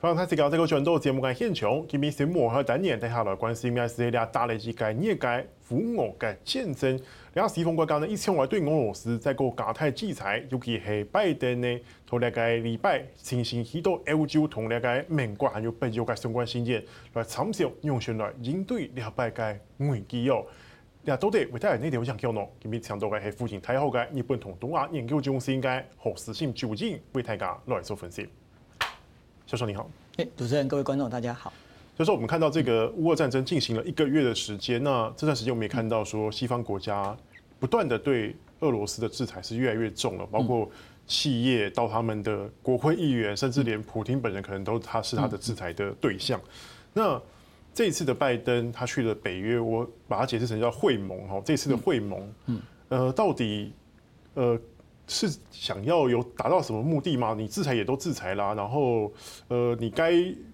欢迎大家这个转到节目嘅现场，今日新闻和单元带下来关心嘅是俩打了一个业界乌俄嘅战争。俩西方国家呢，一向来对俄罗斯在个加大制裁，尤其系拜登呢，同俩个礼拜进行许多欧洲同俩个美国还有北约嘅相关信件来参照用上来应对俩拜个危机哦。俩到底为大家呢条想讲呢？今日抢到嘅系附近太好嘅日本同东亚研究中心嘅何时新究竟为大家来做分析。教授你好，哎，主持人，各位观众，大家好。就是，我们看到这个乌俄战争进行了一个月的时间，那这段时间我们也看到说，西方国家不断的对俄罗斯的制裁是越来越重了，包括企业到他们的国会议员，甚至连普京本人可能都他是他的制裁的对象。那这一次的拜登他去了北约，我把它解释成叫会盟哈，这次的会盟，嗯，呃，到底呃。是想要有达到什么目的吗？你制裁也都制裁啦，然后，呃，你该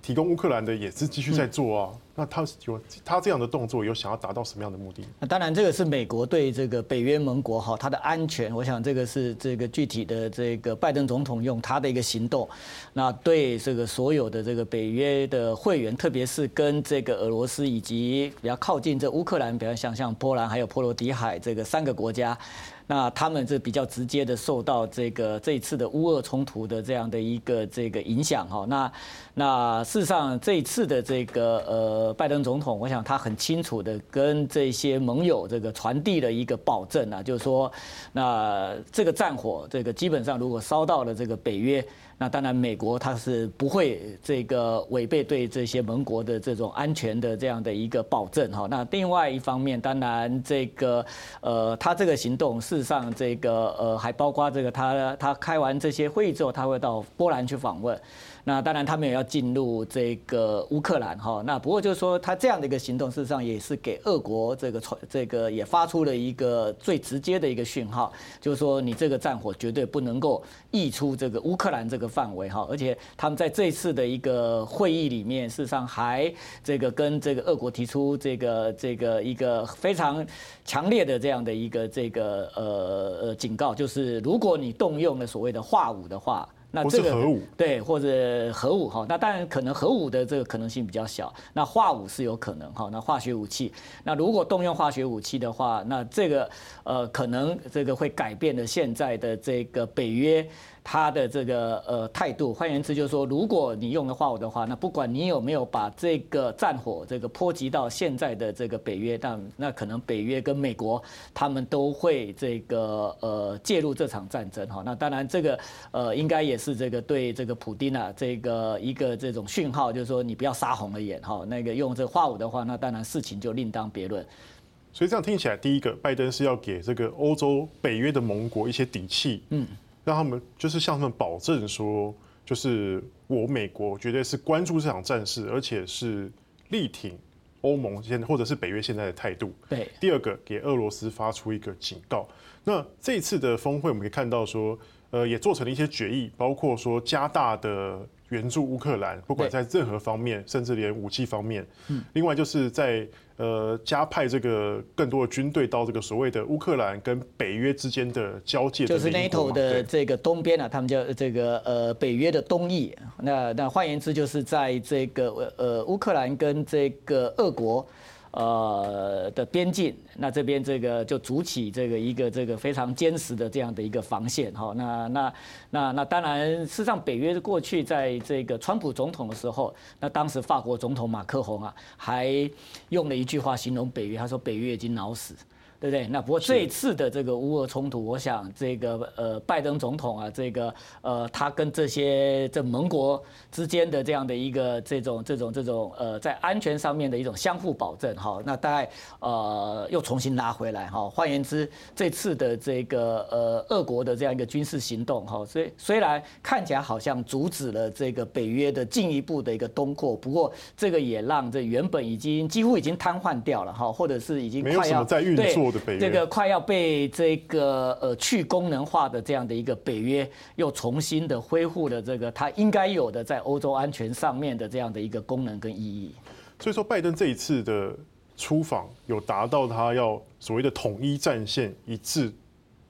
提供乌克兰的也是继续在做啊。那他有他这样的动作，有想要达到什么样的目的？那当然，这个是美国对这个北约盟国哈，它的安全，我想这个是这个具体的这个拜登总统用他的一个行动，那对这个所有的这个北约的会员，特别是跟这个俄罗斯以及比较靠近这乌克兰，比较像像波兰还有波罗的海这个三个国家。那他们是比较直接的受到这个这一次的乌俄冲突的这样的一个这个影响哈。那那事实上这一次的这个呃拜登总统，我想他很清楚的跟这些盟友这个传递了一个保证啊，就是说，那这个战火这个基本上如果烧到了这个北约。那当然，美国它是不会这个违背对这些盟国的这种安全的这样的一个保证哈。那另外一方面，当然这个呃，他这个行动事实上这个呃，还包括这个他他开完这些会议之后，他会到波兰去访问。那当然，他们也要进入这个乌克兰哈。那不过就是说，他这样的一个行动，事实上也是给俄国这个传这个也发出了一个最直接的一个讯号，就是说你这个战火绝对不能够溢出这个乌克兰这个范围哈。而且他们在这次的一个会议里面，事实上还这个跟这个俄国提出这个这个一个非常强烈的这样的一个这个呃呃警告，就是如果你动用了所谓的化武的话。那这个核武对，或者核武哈，那当然可能核武的这个可能性比较小，那化武是有可能哈，那化学武器，那如果动用化学武器的话，那这个呃可能这个会改变了现在的这个北约。他的这个呃态度，换言之就是说，如果你用了化武的话，那不管你有没有把这个战火这个波及到现在的这个北约，但那可能北约跟美国他们都会这个呃介入这场战争哈。那当然这个呃应该也是这个对这个普丁啊这个一个这种讯号，就是说你不要杀红了眼哈。那个用这个化武的话，那当然事情就另当别论。所以这样听起来，第一个拜登是要给这个欧洲北约的盟国一些底气，嗯。让他们就是向他们保证说，就是我美国绝对是关注这场战事，而且是力挺欧盟现或者是北约现在的态度。对。第二个，给俄罗斯发出一个警告。那这次的峰会，我们可以看到说，呃，也做成了一些决议，包括说加大的援助乌克兰，不管在任何方面，甚至连武器方面。嗯。另外就是在。呃，加派这个更多的军队到这个所谓的乌克兰跟北约之间的交界，就是 NATO 的这个东边啊，他们叫这个呃北约的东翼。那那换言之，就是在这个呃乌克兰跟这个俄国。呃的边境，那这边这个就筑起这个一个这个非常坚实的这样的一个防线哈。那那那那当然，事实上北约过去在这个川普总统的时候，那当时法国总统马克宏啊，还用了一句话形容北约，他说北约已经脑死。对不对？那不过这一次的这个乌俄冲突，我想这个呃拜登总统啊，这个呃他跟这些这盟国之间的这样的一个这种这种这种呃在安全上面的一种相互保证哈，那大概呃又重新拉回来哈。换言之，这次的这个呃俄国的这样一个军事行动哈，虽虽然看起来好像阻止了这个北约的进一步的一个东扩，不过这个也让这原本已经几乎已经瘫痪掉了哈，或者是已经快要在运作。这个快要被这个呃去功能化的这样的一个北约，又重新的恢复了这个它应该有的在欧洲安全上面的这样的一个功能跟意义。所以说，拜登这一次的出访有达到他要所谓的统一战线一致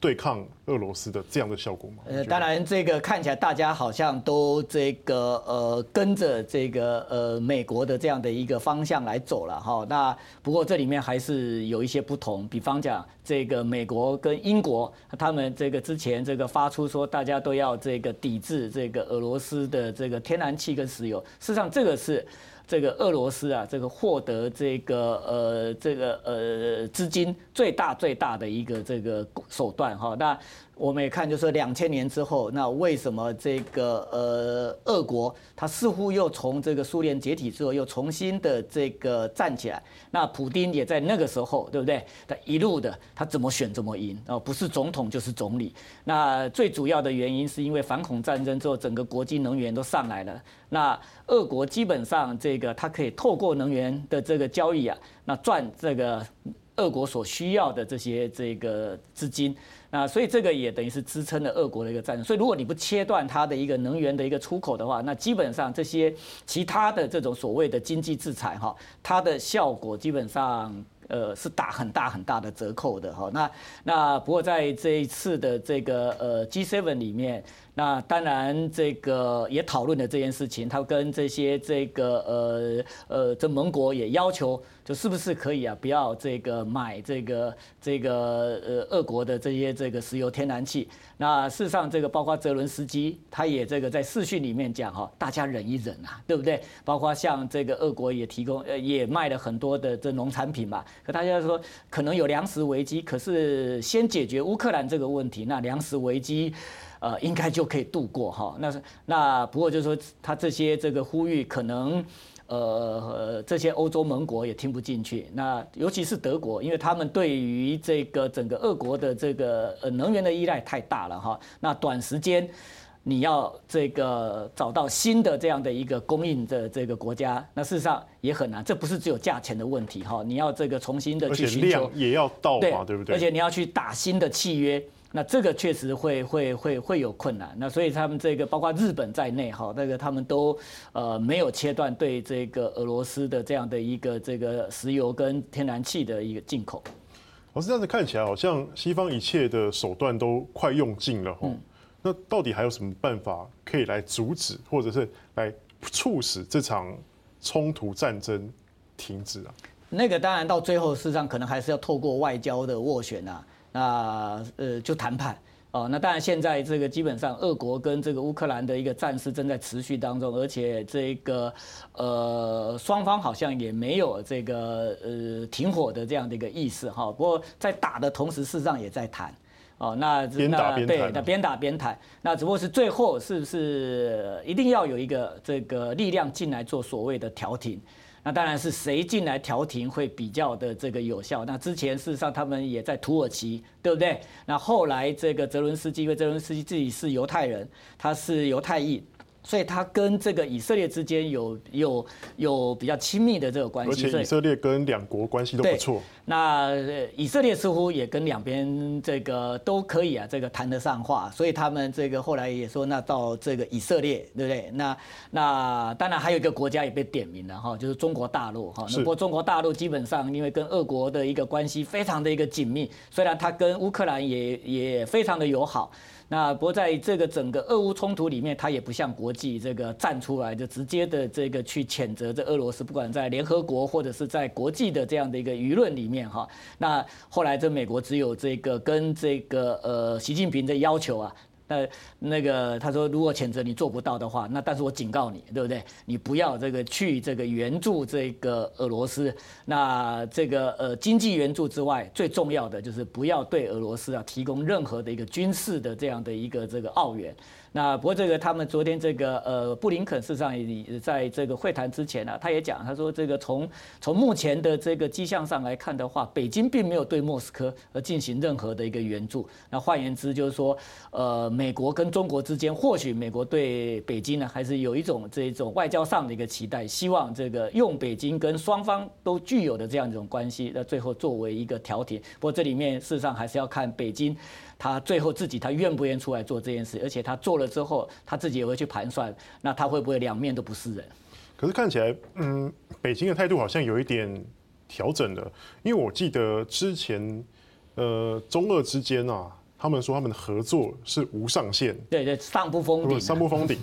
对抗俄罗斯的这样的效果吗？呃，当然，这个看起来大家好像都这个呃跟着这个呃美国的这样的一个方向来走了哈。那不过这里面还是有一些不同，比方讲这个美国跟英国，他们这个之前这个发出说大家都要这个抵制这个俄罗斯的这个天然气跟石油，事实上这个是。这个俄罗斯啊，这个获得这个呃这个呃资金最大最大的一个这个手段哈，那。我们也看，就是两千年之后，那为什么这个呃，俄国它似乎又从这个苏联解体之后又重新的这个站起来？那普丁也在那个时候，对不对？他一路的他怎么选怎么赢啊，不是总统就是总理。那最主要的原因是因为反恐战争之后，整个国际能源都上来了。那俄国基本上这个它可以透过能源的这个交易啊，那赚这个俄国所需要的这些这个资金。那所以这个也等于是支撑了俄国的一个战争。所以如果你不切断它的一个能源的一个出口的话，那基本上这些其他的这种所谓的经济制裁哈，它的效果基本上呃是打很大很大的折扣的哈。那那不过在这一次的这个呃 G7 里面。那当然，这个也讨论了这件事情。他跟这些这个呃呃，这盟国也要求，就是不是可以啊，不要这个买这个这个呃俄国的这些这个石油天然气。那事实上，这个包括泽伦斯基，他也这个在视讯里面讲哈，大家忍一忍啊，对不对？包括像这个俄国也提供呃也卖了很多的这农产品嘛。可大家说可能有粮食危机，可是先解决乌克兰这个问题，那粮食危机。呃，应该就可以度过哈。那是那不过就是说，他这些这个呼吁，可能呃这些欧洲盟国也听不进去。那尤其是德国，因为他们对于这个整个俄国的这个呃能源的依赖太大了哈。那短时间你要这个找到新的这样的一个供应的这个国家，那事实上也很难。这不是只有价钱的问题哈，你要这个重新的去寻求，量也要到嘛，对不对？而且你要去打新的契约。那这个确实会会会会有困难，那所以他们这个包括日本在内哈，那个他们都呃没有切断对这个俄罗斯的这样的一个这个石油跟天然气的一个进口。我是这样子看起来，好像西方一切的手段都快用尽了哈。嗯、那到底还有什么办法可以来阻止，或者是来促使这场冲突战争停止啊？那个当然到最后，事实上可能还是要透过外交的斡旋啊。那呃，就谈判哦。那当然，现在这个基本上，俄国跟这个乌克兰的一个战事正在持续当中，而且这个呃，双方好像也没有这个呃停火的这样的一个意思哈。不过在打的同时，事实上也在谈哦。那边打边谈，对，那边打边谈。那只不过是最后是不是一定要有一个这个力量进来做所谓的调停？那当然是谁进来调停会比较的这个有效。那之前事实上他们也在土耳其，对不对？那后来这个泽伦斯基，因为泽伦斯基自己是犹太人，他是犹太裔。所以他跟这个以色列之间有有有比较亲密的这个关系，而且以色列跟两国关系都不错。那以色列似乎也跟两边这个都可以啊，这个谈得上话。所以他们这个后来也说，那到这个以色列，对不对？那那当然还有一个国家也被点名了哈，就是中国大陆哈。那不过中国大陆基本上因为跟俄国的一个关系非常的一个紧密，虽然他跟乌克兰也也非常的友好。那不过在这个整个俄乌冲突里面，他也不像国际这个站出来，就直接的这个去谴责这俄罗斯，不管在联合国或者是在国际的这样的一个舆论里面哈。那后来这美国只有这个跟这个呃习近平的要求啊。那那个他说，如果谴责你做不到的话，那但是我警告你，对不对？你不要这个去这个援助这个俄罗斯。那这个呃经济援助之外，最重要的就是不要对俄罗斯啊提供任何的一个军事的这样的一个这个澳元。那不过这个他们昨天这个呃布林肯事实上也在这个会谈之前呢、啊，他也讲，他说这个从从目前的这个迹象上来看的话，北京并没有对莫斯科而进行任何的一个援助。那换言之就是说，呃，美国跟中国之间，或许美国对北京呢还是有一种这种外交上的一个期待，希望这个用北京跟双方都具有的这样一种关系，那最后作为一个调停。不过这里面事实上还是要看北京。他最后自己他愿不愿意出来做这件事，而且他做了之后，他自己也会去盘算，那他会不会两面都不是人？可是看起来，嗯，北京的态度好像有一点调整了，因为我记得之前，呃，中俄之间啊，他们说他们的合作是无上限，对对，上不封顶、啊，上不封顶。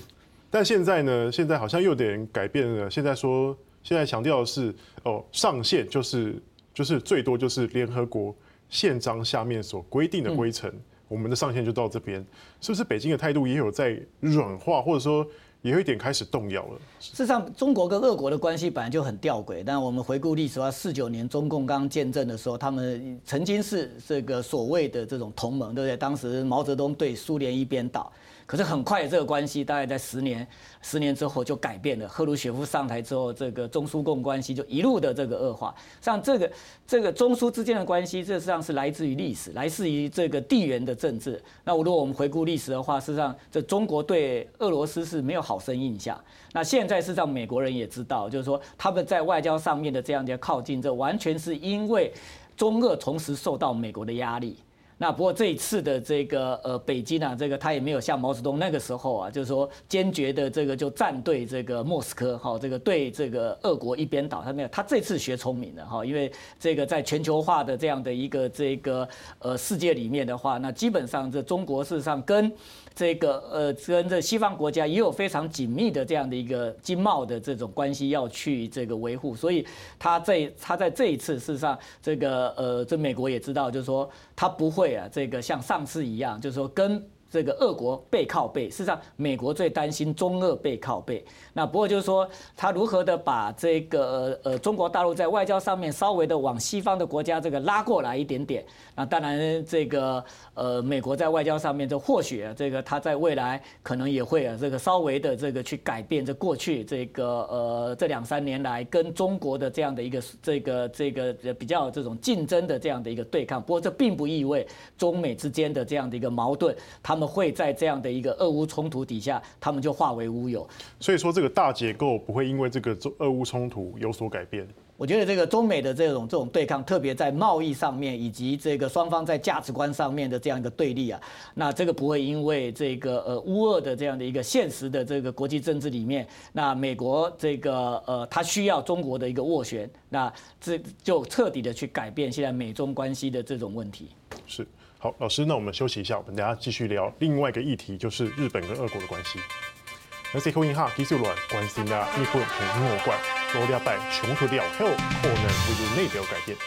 但现在呢，现在好像又有点改变了。现在说，现在强调的是，哦，上限就是就是最多就是联合国宪章下面所规定的规程，嗯、我们的上限就到这边。是不是北京的态度也有在软化，或者说？也有一点开始动摇了。事实上，中国跟俄国的关系本来就很吊诡。但我们回顾历史的话，四九年中共刚建政的时候，他们曾经是这个所谓的这种同盟，对不对？当时毛泽东对苏联一边倒。可是很快，这个关系大概在十年、十年之后就改变了。赫鲁雪夫上台之后，这个中苏共关系就一路的这个恶化。像这个这个中苏之间的关系，这实际上是来自于历史，来自于这个地缘的政治。那如果我们回顾历史的话，事实上这中国对俄罗斯是没有好生印象。那现在事实上美国人也知道，就是说他们在外交上面的这样的靠近，这完全是因为中俄同时受到美国的压力。那不过这一次的这个呃北京啊，这个他也没有像毛泽东那个时候啊，就是说坚决的这个就站队这个莫斯科哈，这个对这个俄国一边倒，他没有，他这次学聪明了哈，因为这个在全球化的这样的一个这个呃世界里面的话，那基本上这中国事实上跟。这个呃，跟这西方国家也有非常紧密的这样的一个经贸的这种关系要去这个维护，所以他在他在这一次事实上，这个呃，这美国也知道，就是说他不会啊，这个像上次一样，就是说跟。这个俄国背靠背，事实上，美国最担心中俄背靠背。那不过就是说，他如何的把这个呃中国大陆在外交上面稍微的往西方的国家这个拉过来一点点。那当然，这个呃美国在外交上面，就或许，这个他在未来可能也会啊，这个稍微的这个去改变这过去这个呃这两三年来跟中国的这样的一个这个这个比较这种竞争的这样的一个对抗。不过这并不意味中美之间的这样的一个矛盾，他们。会在这样的一个俄乌冲突底下，他们就化为乌有。所以说，这个大结构不会因为这个俄乌冲突有所改变。我觉得这个中美的这种这种对抗，特别在贸易上面，以及这个双方在价值观上面的这样一个对立啊，那这个不会因为这个呃乌俄的这样的一个现实的这个国际政治里面，那美国这个呃他需要中国的一个斡旋，那这就彻底的去改变现在美中关系的这种问题。是。好，老师，那我们休息一下，我们等下继续聊另外一个议题，就是日本跟俄国的关系。那这口音哈，继续乱关心的日本和俄国，多了解冲突了后可能会有内表改变？